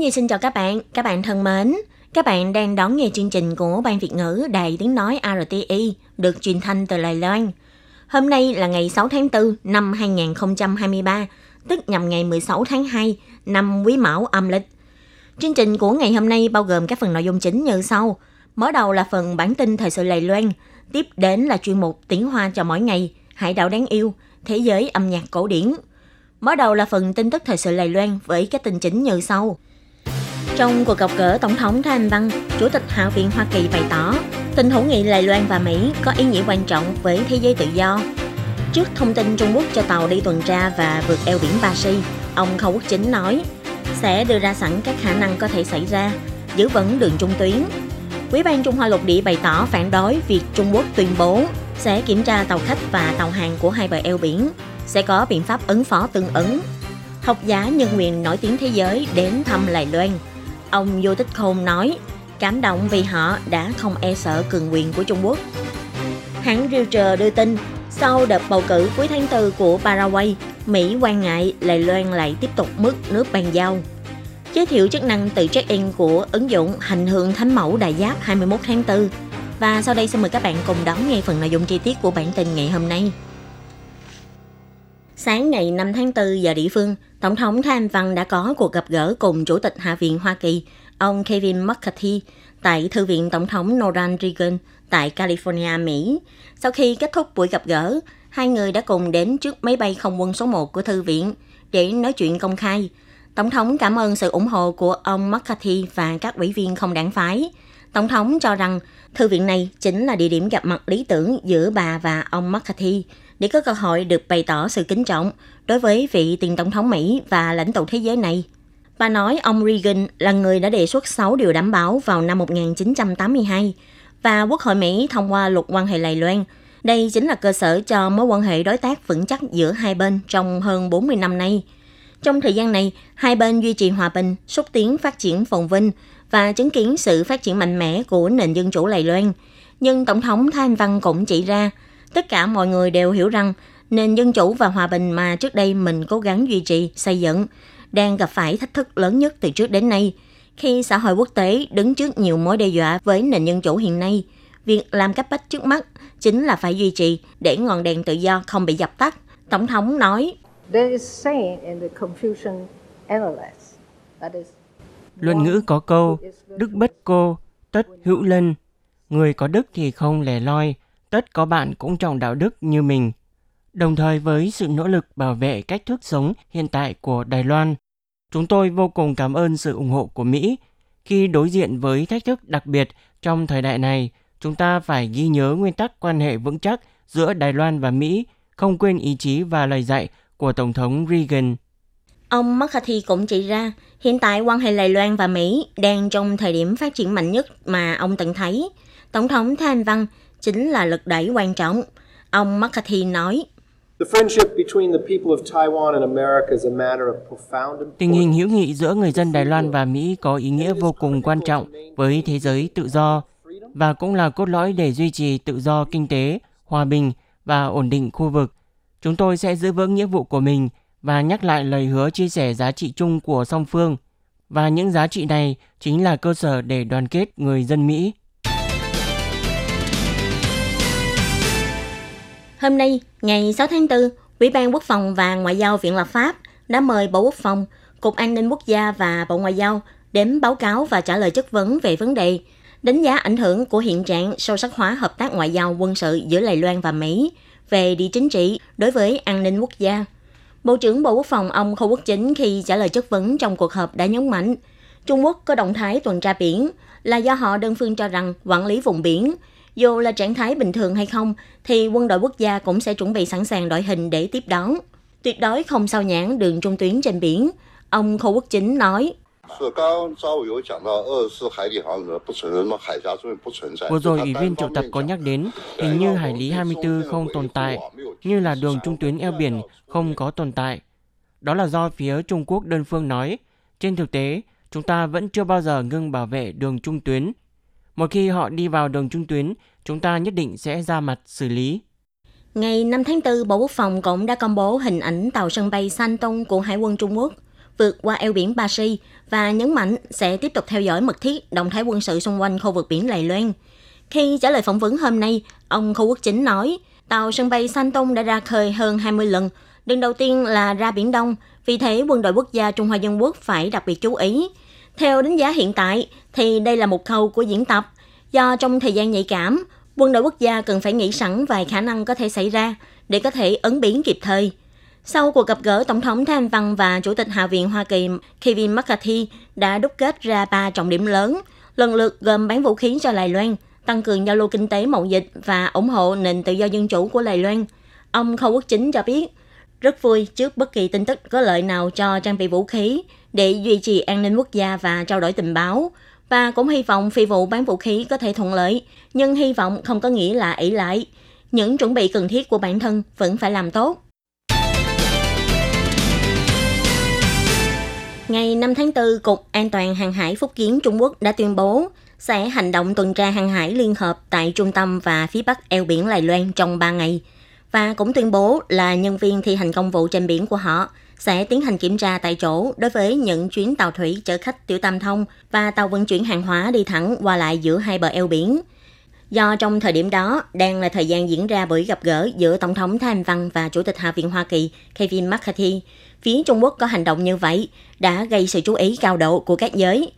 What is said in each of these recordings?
Nhi xin chào các bạn, các bạn thân mến. Các bạn đang đón nghe chương trình của Ban Việt ngữ Đài Tiếng Nói RTI được truyền thanh từ Đài Loan. Hôm nay là ngày 6 tháng 4 năm 2023, tức nhằm ngày 16 tháng 2 năm Quý Mão âm lịch. Chương trình của ngày hôm nay bao gồm các phần nội dung chính như sau. Mở đầu là phần bản tin thời sự Đài Loan, tiếp đến là chuyên mục tiếng Hoa cho mỗi ngày, Hải đảo đáng yêu, thế giới âm nhạc cổ điển. Mở đầu là phần tin tức thời sự Đài Loan với các tin chính như sau. Trong cuộc gặp gỡ Tổng thống Thanh Văn, Chủ tịch Hạ viện Hoa Kỳ bày tỏ tình hữu nghị Đài Loan và Mỹ có ý nghĩa quan trọng với thế giới tự do. Trước thông tin Trung Quốc cho tàu đi tuần tra và vượt eo biển Ba Si, ông Khâu Quốc Chính nói sẽ đưa ra sẵn các khả năng có thể xảy ra, giữ vững đường trung tuyến. Quỹ ban Trung Hoa lục địa bày tỏ phản đối việc Trung Quốc tuyên bố sẽ kiểm tra tàu khách và tàu hàng của hai bờ eo biển, sẽ có biện pháp ứng phó tương ứng. Học giả nhân quyền nổi tiếng thế giới đến thăm Lài Loan. Ông Vô Tích Khôn nói, cảm động vì họ đã không e sợ cường quyền của Trung Quốc. Hãng Reuters đưa tin, sau đợt bầu cử cuối tháng 4 của Paraguay, Mỹ quan ngại Đài Loan lại tiếp tục mức nước bàn giao. Giới thiệu chức năng tự check-in của ứng dụng hành hương thánh mẫu đại giáp 21 tháng 4. Và sau đây xin mời các bạn cùng đón nghe phần nội dung chi tiết của bản tin ngày hôm nay. Sáng ngày 5 tháng 4 giờ địa phương, Tổng thống Thanh Văn đã có cuộc gặp gỡ cùng Chủ tịch Hạ viện Hoa Kỳ, ông Kevin McCarthy, tại Thư viện Tổng thống Ronald Reagan tại California, Mỹ. Sau khi kết thúc buổi gặp gỡ, hai người đã cùng đến trước máy bay không quân số 1 của Thư viện để nói chuyện công khai. Tổng thống cảm ơn sự ủng hộ của ông McCarthy và các ủy viên không đảng phái. Tổng thống cho rằng thư viện này chính là địa điểm gặp mặt lý tưởng giữa bà và ông McCarthy để có cơ hội được bày tỏ sự kính trọng đối với vị tiền tổng thống Mỹ và lãnh tụ thế giới này. Bà nói ông Reagan là người đã đề xuất 6 điều đảm bảo vào năm 1982 và Quốc hội Mỹ thông qua luật quan hệ Lài Loan. Đây chính là cơ sở cho mối quan hệ đối tác vững chắc giữa hai bên trong hơn 40 năm nay. Trong thời gian này, hai bên duy trì hòa bình, xúc tiến phát triển phồn vinh và chứng kiến sự phát triển mạnh mẽ của nền dân chủ Lài Loan. Nhưng Tổng thống Thanh Văn cũng chỉ ra, tất cả mọi người đều hiểu rằng nền dân chủ và hòa bình mà trước đây mình cố gắng duy trì, xây dựng đang gặp phải thách thức lớn nhất từ trước đến nay. Khi xã hội quốc tế đứng trước nhiều mối đe dọa với nền dân chủ hiện nay, việc làm cấp bách trước mắt chính là phải duy trì để ngọn đèn tự do không bị dập tắt. Tổng thống nói, There is saying in the Confucian Analects that is Luận ngữ có câu, đức bất cô, tất hữu lân. Người có đức thì không lẻ loi, tất có bạn cũng trọng đạo đức như mình. Đồng thời với sự nỗ lực bảo vệ cách thức sống hiện tại của Đài Loan, chúng tôi vô cùng cảm ơn sự ủng hộ của Mỹ. Khi đối diện với thách thức đặc biệt trong thời đại này, chúng ta phải ghi nhớ nguyên tắc quan hệ vững chắc giữa Đài Loan và Mỹ, không quên ý chí và lời dạy của Tổng thống Reagan. Ông McCarthy cũng chỉ ra, hiện tại quan hệ Đài Loan và Mỹ đang trong thời điểm phát triển mạnh nhất mà ông từng thấy. Tổng thống Thanh Văn chính là lực đẩy quan trọng. Ông McCarthy nói, The friendship between the people of Taiwan and America is a matter of profound Tình hình hữu nghị giữa người dân Đài Loan và Mỹ có ý nghĩa vô cùng quan trọng với thế giới tự do và cũng là cốt lõi để duy trì tự do kinh tế, hòa bình và ổn định khu vực. Chúng tôi sẽ giữ vững nghĩa vụ của mình và nhắc lại lời hứa chia sẻ giá trị chung của song phương. Và những giá trị này chính là cơ sở để đoàn kết người dân Mỹ. Hôm nay, ngày 6 tháng 4, Ủy ban Quốc phòng và Ngoại giao Viện Lập pháp đã mời Bộ Quốc phòng, Cục An ninh Quốc gia và Bộ Ngoại giao đến báo cáo và trả lời chất vấn về vấn đề đánh giá ảnh hưởng của hiện trạng sâu sắc hóa hợp tác ngoại giao quân sự giữa Đài Loan và Mỹ về địa chính trị đối với an ninh quốc gia. Bộ trưởng Bộ Quốc phòng ông Khâu Quốc Chính khi trả lời chất vấn trong cuộc họp đã nhấn mạnh Trung Quốc có động thái tuần tra biển là do họ đơn phương cho rằng quản lý vùng biển dù là trạng thái bình thường hay không, thì quân đội quốc gia cũng sẽ chuẩn bị sẵn sàng đội hình để tiếp đón. Tuyệt đối không sao nhãn đường trung tuyến trên biển. Ông Khâu Quốc Chính nói, Vừa rồi Ủy viên triệu tập có nhắc đến hình như Hải lý 24 không tồn tại, như là đường trung tuyến eo biển không có tồn tại. Đó là do phía Trung Quốc đơn phương nói. Trên thực tế, chúng ta vẫn chưa bao giờ ngưng bảo vệ đường trung tuyến. Một khi họ đi vào đường trung tuyến, chúng ta nhất định sẽ ra mặt xử lý. Ngày 5 tháng 4, Bộ Quốc phòng cũng đã công bố hình ảnh tàu sân bay Santon của Hải quân Trung Quốc vượt qua eo biển Ba Si và nhấn mạnh sẽ tiếp tục theo dõi mật thiết động thái quân sự xung quanh khu vực biển Đài Loan. Khi trả lời phỏng vấn hôm nay, ông Khu Quốc Chính nói tàu sân bay Santon đã ra khơi hơn 20 lần. Lần đầu tiên là ra Biển Đông, vì thế quân đội quốc gia Trung Hoa Dân Quốc phải đặc biệt chú ý. Theo đánh giá hiện tại, thì đây là một khâu của diễn tập. Do trong thời gian nhạy cảm, quân đội quốc gia cần phải nghĩ sẵn vài khả năng có thể xảy ra để có thể ứng biến kịp thời. Sau cuộc gặp gỡ Tổng thống Thanh Văn và Chủ tịch Hạ viện Hoa Kỳ Kevin McCarthy đã đúc kết ra ba trọng điểm lớn, lần lượt gồm bán vũ khí cho Đài Loan, tăng cường giao lưu kinh tế mậu dịch và ủng hộ nền tự do dân chủ của Đài Loan. Ông Khâu Quốc Chính cho biết, rất vui trước bất kỳ tin tức có lợi nào cho trang bị vũ khí để duy trì an ninh quốc gia và trao đổi tình báo, và cũng hy vọng phi vụ bán vũ khí có thể thuận lợi, nhưng hy vọng không có nghĩa là ỷ lại. Những chuẩn bị cần thiết của bản thân vẫn phải làm tốt. Ngày 5 tháng 4, Cục An toàn Hàng hải Phúc Kiến Trung Quốc đã tuyên bố sẽ hành động tuần tra hàng hải liên hợp tại trung tâm và phía bắc eo biển Đài Loan trong 3 ngày. Và cũng tuyên bố là nhân viên thi hành công vụ trên biển của họ sẽ tiến hành kiểm tra tại chỗ đối với những chuyến tàu thủy chở khách tiểu tam thông và tàu vận chuyển hàng hóa đi thẳng qua lại giữa hai bờ eo biển. Do trong thời điểm đó đang là thời gian diễn ra buổi gặp gỡ giữa Tổng thống Thanh Văn và Chủ tịch Hạ viện Hoa Kỳ Kevin McCarthy, phía Trung Quốc có hành động như vậy đã gây sự chú ý cao độ của các giới.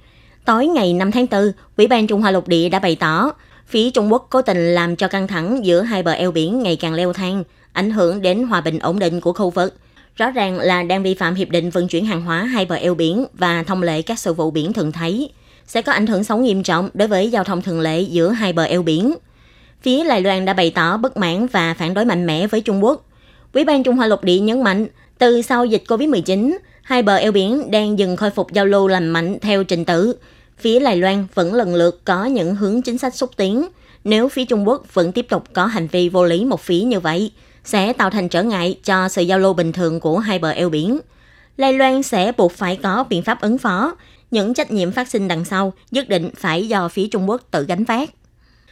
Tối ngày 5 tháng 4, Ủy ban Trung Hoa Lục Địa đã bày tỏ phía Trung Quốc cố tình làm cho căng thẳng giữa hai bờ eo biển ngày càng leo thang, ảnh hưởng đến hòa bình ổn định của khu vực. Rõ ràng là đang vi phạm hiệp định vận chuyển hàng hóa hai bờ eo biển và thông lệ các sự vụ biển thường thấy, sẽ có ảnh hưởng xấu nghiêm trọng đối với giao thông thường lệ giữa hai bờ eo biển. Phía Đài Loan đã bày tỏ bất mãn và phản đối mạnh mẽ với Trung Quốc. Ủy ban Trung Hoa Lục Địa nhấn mạnh, từ sau dịch COVID-19, hai bờ eo biển đang dừng khôi phục giao lưu lành mạnh theo trình tự. Phía Đài Loan vẫn lần lượt có những hướng chính sách xúc tiến. Nếu phía Trung Quốc vẫn tiếp tục có hành vi vô lý một phía như vậy, sẽ tạo thành trở ngại cho sự giao lưu bình thường của hai bờ eo biển. Lai Loan sẽ buộc phải có biện pháp ứng phó. Những trách nhiệm phát sinh đằng sau nhất định phải do phía Trung Quốc tự gánh vác.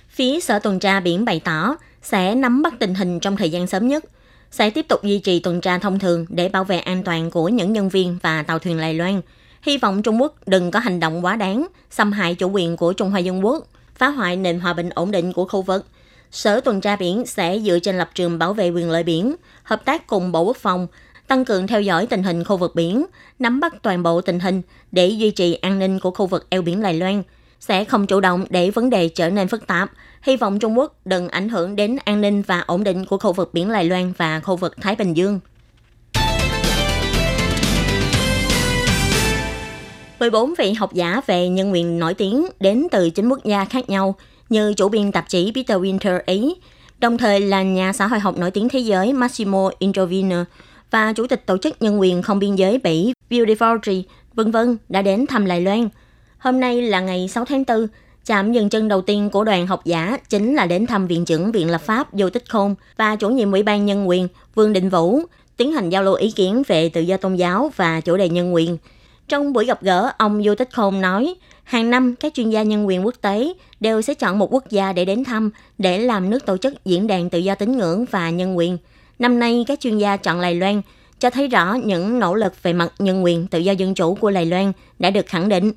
Phía Sở Tuần tra Biển bày tỏ sẽ nắm bắt tình hình trong thời gian sớm nhất – sẽ tiếp tục duy trì tuần tra thông thường để bảo vệ an toàn của những nhân viên và tàu thuyền Lai Loan. Hy vọng Trung Quốc đừng có hành động quá đáng, xâm hại chủ quyền của Trung Hoa Dân Quốc, phá hoại nền hòa bình ổn định của khu vực. Sở tuần tra biển sẽ dựa trên lập trường bảo vệ quyền lợi biển, hợp tác cùng Bộ Quốc phòng, tăng cường theo dõi tình hình khu vực biển, nắm bắt toàn bộ tình hình để duy trì an ninh của khu vực eo biển Đài Loan, sẽ không chủ động để vấn đề trở nên phức tạp, hy vọng Trung Quốc đừng ảnh hưởng đến an ninh và ổn định của khu vực biển Đài Loan và khu vực Thái Bình Dương. 14 vị học giả về nhân quyền nổi tiếng đến từ chín quốc gia khác nhau như chủ biên tạp chí Peter Winter Ý, đồng thời là nhà xã hội học nổi tiếng thế giới Massimo Introvino và chủ tịch tổ chức nhân quyền không biên giới Bỉ Beautiful vân vân đã đến thăm Đài Loan. Hôm nay là ngày 6 tháng 4, Chạm dừng chân đầu tiên của đoàn học giả chính là đến thăm Viện trưởng Viện Lập pháp Vô Tích Khôn và chủ nhiệm Ủy ban Nhân quyền Vương Đình Vũ, tiến hành giao lưu ý kiến về tự do tôn giáo và chủ đề nhân quyền. Trong buổi gặp gỡ, ông Vô Tích Khôn nói, hàng năm các chuyên gia nhân quyền quốc tế đều sẽ chọn một quốc gia để đến thăm để làm nước tổ chức diễn đàn tự do tín ngưỡng và nhân quyền. Năm nay, các chuyên gia chọn Lài Loan cho thấy rõ những nỗ lực về mặt nhân quyền tự do dân chủ của Lài Loan đã được khẳng định.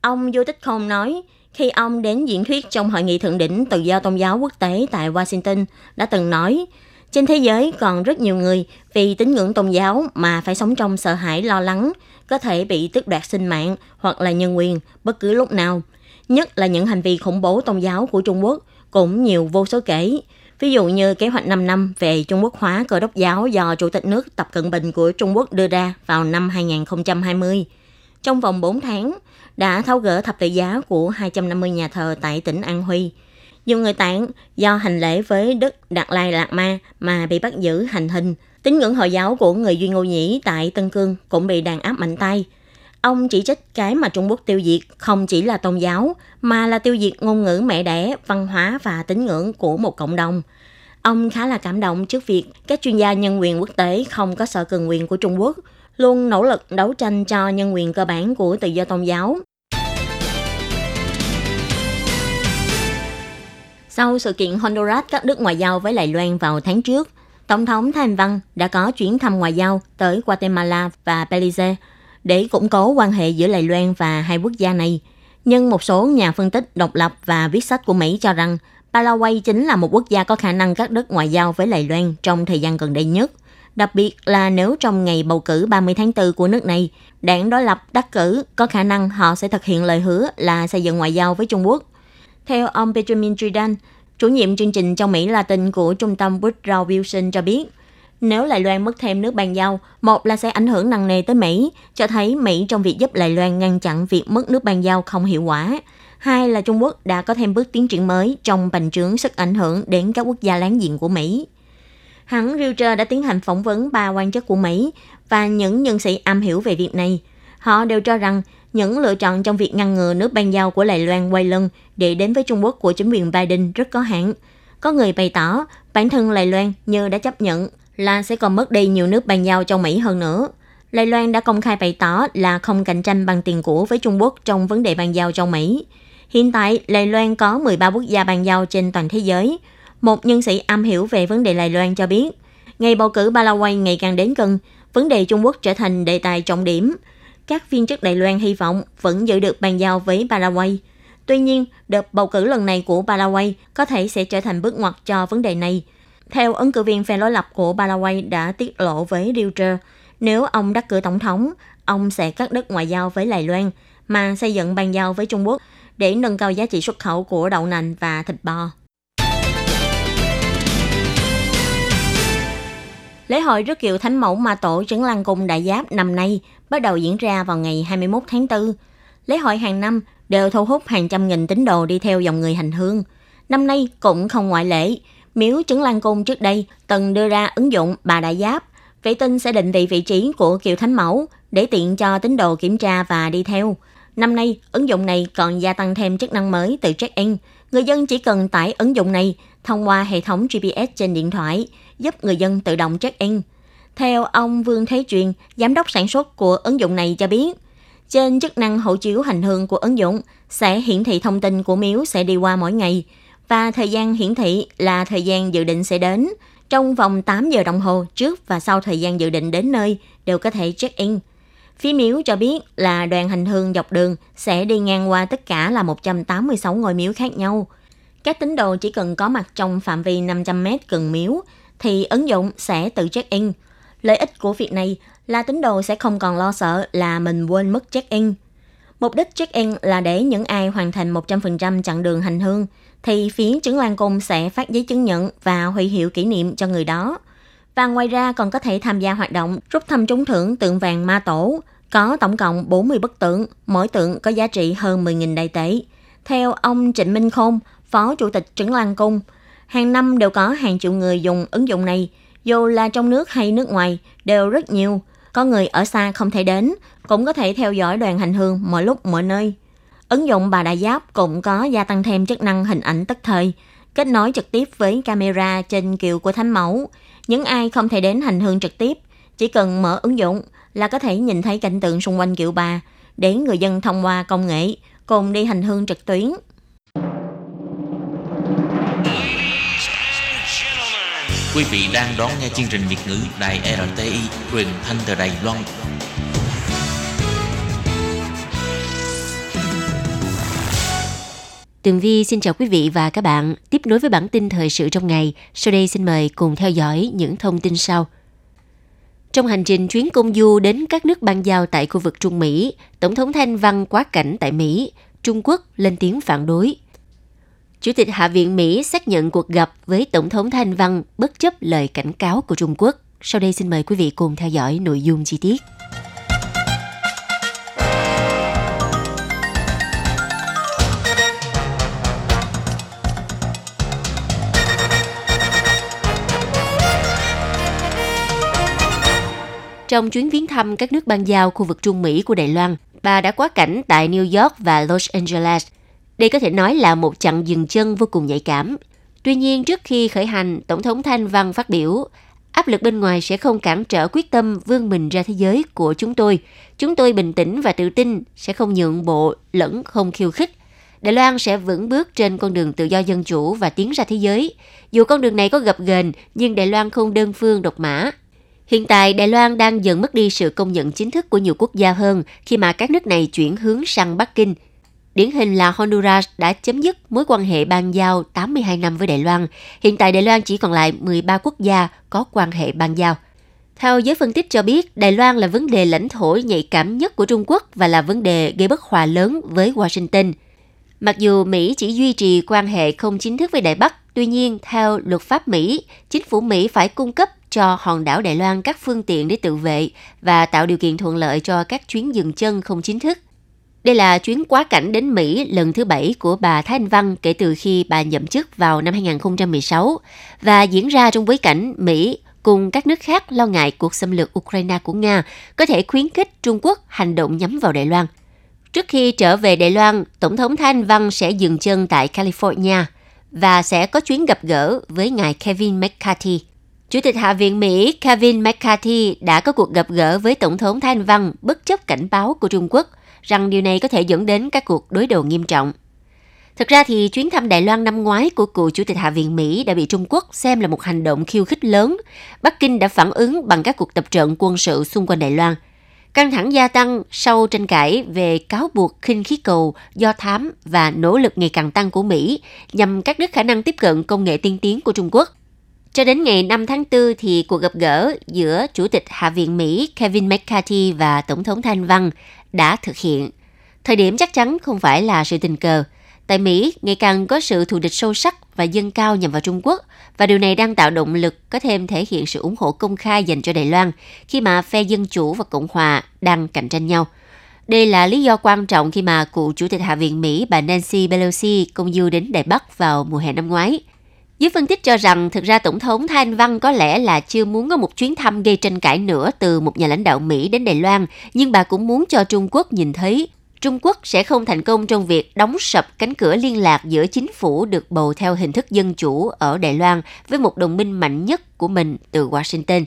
Ông Vô Tích Không nói, khi ông đến diễn thuyết trong hội nghị thượng đỉnh tự do tôn giáo quốc tế tại Washington đã từng nói, trên thế giới còn rất nhiều người vì tín ngưỡng tôn giáo mà phải sống trong sợ hãi lo lắng, có thể bị tước đoạt sinh mạng hoặc là nhân quyền bất cứ lúc nào. Nhất là những hành vi khủng bố tôn giáo của Trung Quốc cũng nhiều vô số kể. Ví dụ như kế hoạch 5 năm về Trung Quốc hóa cơ đốc giáo do Chủ tịch nước Tập Cận Bình của Trung Quốc đưa ra vào năm 2020. Trong vòng 4 tháng, đã tháo gỡ thập tự giá của 250 nhà thờ tại tỉnh An Huy. Nhiều người tạng do hành lễ với Đức Đạt Lai Lạt Ma mà bị bắt giữ hành hình. Tín ngưỡng Hồi giáo của người Duy Ngô Nhĩ tại Tân Cương cũng bị đàn áp mạnh tay. Ông chỉ trích cái mà Trung Quốc tiêu diệt không chỉ là tôn giáo, mà là tiêu diệt ngôn ngữ mẹ đẻ, văn hóa và tín ngưỡng của một cộng đồng. Ông khá là cảm động trước việc các chuyên gia nhân quyền quốc tế không có sợ cường quyền của Trung Quốc, luôn nỗ lực đấu tranh cho nhân quyền cơ bản của tự do tôn giáo. Sau sự kiện Honduras cắt đứt ngoại giao với Đài Loan vào tháng trước, Tổng thống Thanh Văn đã có chuyến thăm ngoại giao tới Guatemala và Belize để củng cố quan hệ giữa Đài Loan và hai quốc gia này. Nhưng một số nhà phân tích độc lập và viết sách của Mỹ cho rằng Paraguay chính là một quốc gia có khả năng cắt đứt ngoại giao với Đài Loan trong thời gian gần đây nhất. Đặc biệt là nếu trong ngày bầu cử 30 tháng 4 của nước này, đảng đối lập đắc cử có khả năng họ sẽ thực hiện lời hứa là xây dựng ngoại giao với Trung Quốc. Theo ông Benjamin Jordan, chủ nhiệm chương trình trong Mỹ Latin của trung tâm Woodrow Wilson cho biết, nếu Đài Loan mất thêm nước bàn giao, một là sẽ ảnh hưởng nặng nề tới Mỹ, cho thấy Mỹ trong việc giúp Đài Loan ngăn chặn việc mất nước bàn giao không hiệu quả. Hai là Trung Quốc đã có thêm bước tiến triển mới trong bành trướng sức ảnh hưởng đến các quốc gia láng giềng của Mỹ. Hãng Reuters đã tiến hành phỏng vấn ba quan chức của Mỹ và những nhân sĩ am hiểu về việc này. Họ đều cho rằng những lựa chọn trong việc ngăn ngừa nước ban giao của Đài Loan quay lưng để đến với Trung Quốc của chính quyền Biden rất có hạn. Có người bày tỏ bản thân Đài Loan như đã chấp nhận là sẽ còn mất đi nhiều nước ban giao trong Mỹ hơn nữa. Đài Loan đã công khai bày tỏ là không cạnh tranh bằng tiền của với Trung Quốc trong vấn đề ban giao trong Mỹ. Hiện tại, Đài Loan có 13 quốc gia ban giao trên toàn thế giới. Một nhân sĩ am hiểu về vấn đề Đài Loan cho biết, ngày bầu cử Paraguay ngày càng đến gần, vấn đề Trung Quốc trở thành đề tài trọng điểm. Các viên chức Đài Loan hy vọng vẫn giữ được bàn giao với Paraguay. Tuy nhiên, đợt bầu cử lần này của Paraguay có thể sẽ trở thành bước ngoặt cho vấn đề này. Theo ứng cử viên phe đối lập của Paraguay đã tiết lộ với Reuters, nếu ông đắc cử tổng thống, ông sẽ cắt đứt ngoại giao với Đài Loan, mà xây dựng bàn giao với Trung Quốc để nâng cao giá trị xuất khẩu của đậu nành và thịt bò. Lễ hội rước kiệu Thánh Mẫu Ma Tổ Trấn Lăng Cung Đại Giáp năm nay bắt đầu diễn ra vào ngày 21 tháng 4. Lễ hội hàng năm đều thu hút hàng trăm nghìn tín đồ đi theo dòng người hành hương. Năm nay cũng không ngoại lệ. Miếu Trấn Lăng Cung trước đây từng đưa ra ứng dụng Bà Đại Giáp. Vệ tinh sẽ định vị vị trí của kiệu Thánh Mẫu để tiện cho tín đồ kiểm tra và đi theo. Năm nay, ứng dụng này còn gia tăng thêm chức năng mới từ check-in. Người dân chỉ cần tải ứng dụng này thông qua hệ thống GPS trên điện thoại, giúp người dân tự động check-in. Theo ông Vương Thế Truyền, giám đốc sản xuất của ứng dụng này cho biết, trên chức năng hộ chiếu hành hương của ứng dụng sẽ hiển thị thông tin của miếu sẽ đi qua mỗi ngày và thời gian hiển thị là thời gian dự định sẽ đến. Trong vòng 8 giờ đồng hồ trước và sau thời gian dự định đến nơi đều có thể check-in. Phía miếu cho biết là đoàn hành hương dọc đường sẽ đi ngang qua tất cả là 186 ngôi miếu khác nhau. Các tín đồ chỉ cần có mặt trong phạm vi 500 mét gần miếu thì ứng dụng sẽ tự check-in. Lợi ích của việc này là tín đồ sẽ không còn lo sợ là mình quên mất check-in. Mục đích check-in là để những ai hoàn thành 100% chặng đường hành hương thì phía chứng Lan Cung sẽ phát giấy chứng nhận và huy hiệu kỷ niệm cho người đó. Và ngoài ra còn có thể tham gia hoạt động rút thăm trúng thưởng tượng vàng ma tổ, có tổng cộng 40 bức tượng, mỗi tượng có giá trị hơn 10.000 đại tệ. Theo ông Trịnh Minh Khôn, Phó Chủ tịch Trứng Lan Cung, hàng năm đều có hàng triệu người dùng ứng dụng này, dù là trong nước hay nước ngoài, đều rất nhiều. Có người ở xa không thể đến, cũng có thể theo dõi đoàn hành hương mọi lúc mọi nơi. Ứng dụng Bà Đại Giáp cũng có gia tăng thêm chức năng hình ảnh tức thời, kết nối trực tiếp với camera trên kiệu của Thánh Mẫu. Những ai không thể đến hành hương trực tiếp, chỉ cần mở ứng dụng là có thể nhìn thấy cảnh tượng xung quanh kiệu bà để người dân thông qua công nghệ cùng đi hành hương trực tuyến. Quý vị đang đón nghe chương trình Việt ngữ Đài RTI truyền thanh từ Đài Loan. Tường Vi xin chào quý vị và các bạn. Tiếp nối với bản tin thời sự trong ngày, sau đây xin mời cùng theo dõi những thông tin sau. Trong hành trình chuyến công du đến các nước ban giao tại khu vực Trung Mỹ, Tổng thống Thanh Văn quá cảnh tại Mỹ, Trung Quốc lên tiếng phản đối. Chủ tịch Hạ viện Mỹ xác nhận cuộc gặp với Tổng thống Thanh Văn bất chấp lời cảnh cáo của Trung Quốc. Sau đây xin mời quý vị cùng theo dõi nội dung chi tiết. Trong chuyến viếng thăm các nước ban giao khu vực Trung Mỹ của Đài Loan, bà đã quá cảnh tại New York và Los Angeles. Đây có thể nói là một chặng dừng chân vô cùng nhạy cảm. Tuy nhiên, trước khi khởi hành, Tổng thống Thanh Văn phát biểu, áp lực bên ngoài sẽ không cản trở quyết tâm vươn mình ra thế giới của chúng tôi. Chúng tôi bình tĩnh và tự tin, sẽ không nhượng bộ lẫn không khiêu khích. Đài Loan sẽ vững bước trên con đường tự do dân chủ và tiến ra thế giới. Dù con đường này có gập ghềnh, nhưng Đài Loan không đơn phương độc mã. Hiện tại, Đài Loan đang dần mất đi sự công nhận chính thức của nhiều quốc gia hơn khi mà các nước này chuyển hướng sang Bắc Kinh. Điển hình là Honduras đã chấm dứt mối quan hệ ban giao 82 năm với Đài Loan. Hiện tại Đài Loan chỉ còn lại 13 quốc gia có quan hệ ban giao. Theo giới phân tích cho biết, Đài Loan là vấn đề lãnh thổ nhạy cảm nhất của Trung Quốc và là vấn đề gây bất hòa lớn với Washington. Mặc dù Mỹ chỉ duy trì quan hệ không chính thức với Đài Bắc, tuy nhiên theo luật pháp Mỹ, chính phủ Mỹ phải cung cấp cho hòn đảo Đài Loan các phương tiện để tự vệ và tạo điều kiện thuận lợi cho các chuyến dừng chân không chính thức. Đây là chuyến quá cảnh đến Mỹ lần thứ bảy của bà Thái Anh Văn kể từ khi bà nhậm chức vào năm 2016 và diễn ra trong bối cảnh Mỹ cùng các nước khác lo ngại cuộc xâm lược Ukraine của Nga có thể khuyến khích Trung Quốc hành động nhắm vào Đài Loan. Trước khi trở về Đài Loan, Tổng thống Thái Anh Văn sẽ dừng chân tại California và sẽ có chuyến gặp gỡ với ngài Kevin McCarthy. Chủ tịch Hạ viện Mỹ Kevin McCarthy đã có cuộc gặp gỡ với Tổng thống Thanh Văn bất chấp cảnh báo của Trung Quốc rằng điều này có thể dẫn đến các cuộc đối đầu nghiêm trọng. Thực ra thì chuyến thăm Đài Loan năm ngoái của cựu Chủ tịch Hạ viện Mỹ đã bị Trung Quốc xem là một hành động khiêu khích lớn. Bắc Kinh đã phản ứng bằng các cuộc tập trận quân sự xung quanh Đài Loan. Căng thẳng gia tăng sau tranh cãi về cáo buộc khinh khí cầu, do thám và nỗ lực ngày càng tăng của Mỹ nhằm cắt đứt khả năng tiếp cận công nghệ tiên tiến của Trung Quốc. Cho đến ngày 5 tháng 4 thì cuộc gặp gỡ giữa Chủ tịch Hạ viện Mỹ Kevin McCarthy và Tổng thống Thanh Văn đã thực hiện. Thời điểm chắc chắn không phải là sự tình cờ. Tại Mỹ, ngày càng có sự thù địch sâu sắc và dâng cao nhằm vào Trung Quốc, và điều này đang tạo động lực có thêm thể hiện sự ủng hộ công khai dành cho Đài Loan khi mà phe Dân Chủ và Cộng Hòa đang cạnh tranh nhau. Đây là lý do quan trọng khi mà cựu Chủ tịch Hạ viện Mỹ bà Nancy Pelosi công du đến Đài Bắc vào mùa hè năm ngoái. Giới phân tích cho rằng thực ra Tổng thống Thanh Văn có lẽ là chưa muốn có một chuyến thăm gây tranh cãi nữa từ một nhà lãnh đạo Mỹ đến Đài Loan, nhưng bà cũng muốn cho Trung Quốc nhìn thấy Trung Quốc sẽ không thành công trong việc đóng sập cánh cửa liên lạc giữa chính phủ được bầu theo hình thức dân chủ ở Đài Loan với một đồng minh mạnh nhất của mình từ Washington.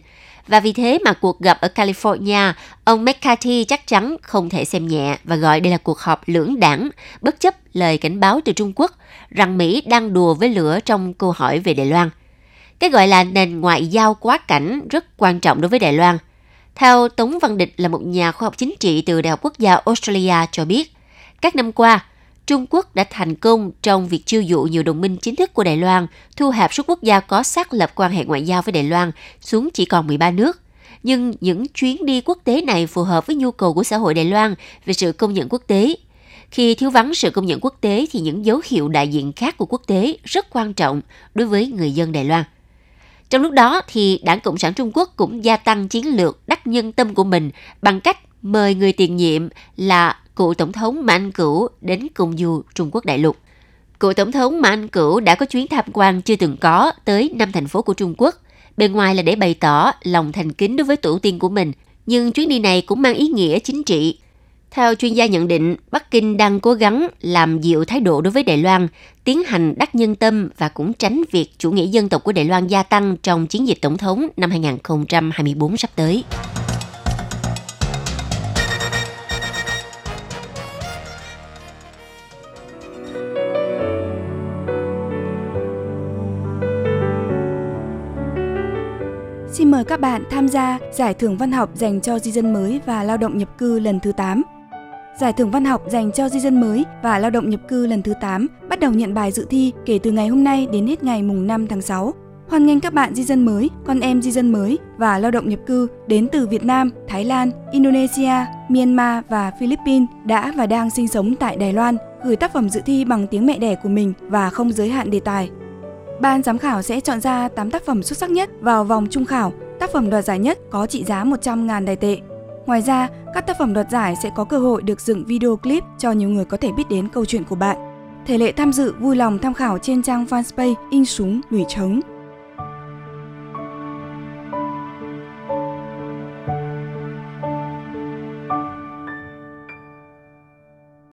Và vì thế mà cuộc gặp ở California, ông McCarthy chắc chắn không thể xem nhẹ và gọi đây là cuộc họp lưỡng đảng, bất chấp lời cảnh báo từ Trung Quốc rằng Mỹ đang đùa với lửa trong câu hỏi về Đài Loan. Cái gọi là nền ngoại giao quá cảnh rất quan trọng đối với Đài Loan. Theo Tống Văn Địch là một nhà khoa học chính trị từ Đại học Quốc gia Australia cho biết, các năm qua, Trung Quốc đã thành công trong việc chiêu dụ nhiều đồng minh chính thức của Đài Loan, thu hẹp số quốc gia có xác lập quan hệ ngoại giao với Đài Loan xuống chỉ còn 13 nước. Nhưng những chuyến đi quốc tế này phù hợp với nhu cầu của xã hội Đài Loan về sự công nhận quốc tế. Khi thiếu vắng sự công nhận quốc tế thì những dấu hiệu đại diện khác của quốc tế rất quan trọng đối với người dân Đài Loan. Trong lúc đó thì Đảng Cộng sản Trung Quốc cũng gia tăng chiến lược đắc nhân tâm của mình bằng cách mời người tiền nhiệm là cựu Tổng thống Mã Anh Cửu đến cùng du Trung Quốc đại lục. Cựu Tổng thống Mã Anh Cửu đã có chuyến tham quan chưa từng có tới năm thành phố của Trung Quốc. Bên ngoài là để bày tỏ lòng thành kính đối với tổ tiên của mình, nhưng chuyến đi này cũng mang ý nghĩa chính trị. Theo chuyên gia nhận định, Bắc Kinh đang cố gắng làm dịu thái độ đối với Đài Loan, tiến hành đắc nhân tâm và cũng tránh việc chủ nghĩa dân tộc của Đài Loan gia tăng trong chiến dịch tổng thống năm 2024 sắp tới. Mời các bạn tham gia giải thưởng văn học dành cho di dân mới và lao động nhập cư lần thứ 8. Giải thưởng văn học dành cho di dân mới và lao động nhập cư lần thứ 8 bắt đầu nhận bài dự thi kể từ ngày hôm nay đến hết ngày mùng 5 tháng 6. Hoan nghênh các bạn di dân mới, con em di dân mới và lao động nhập cư đến từ Việt Nam, Thái Lan, Indonesia, Myanmar và Philippines đã và đang sinh sống tại Đài Loan gửi tác phẩm dự thi bằng tiếng mẹ đẻ của mình và không giới hạn đề tài. Ban giám khảo sẽ chọn ra 8 tác phẩm xuất sắc nhất vào vòng trung khảo. Tác phẩm đoạt giải nhất có trị giá 100.000 đài tệ. Ngoài ra, các tác phẩm đoạt giải sẽ có cơ hội được dựng video clip cho nhiều người có thể biết đến câu chuyện của bạn. Thể lệ tham dự vui lòng tham khảo trên trang fanpage In Súng Lũy Trống.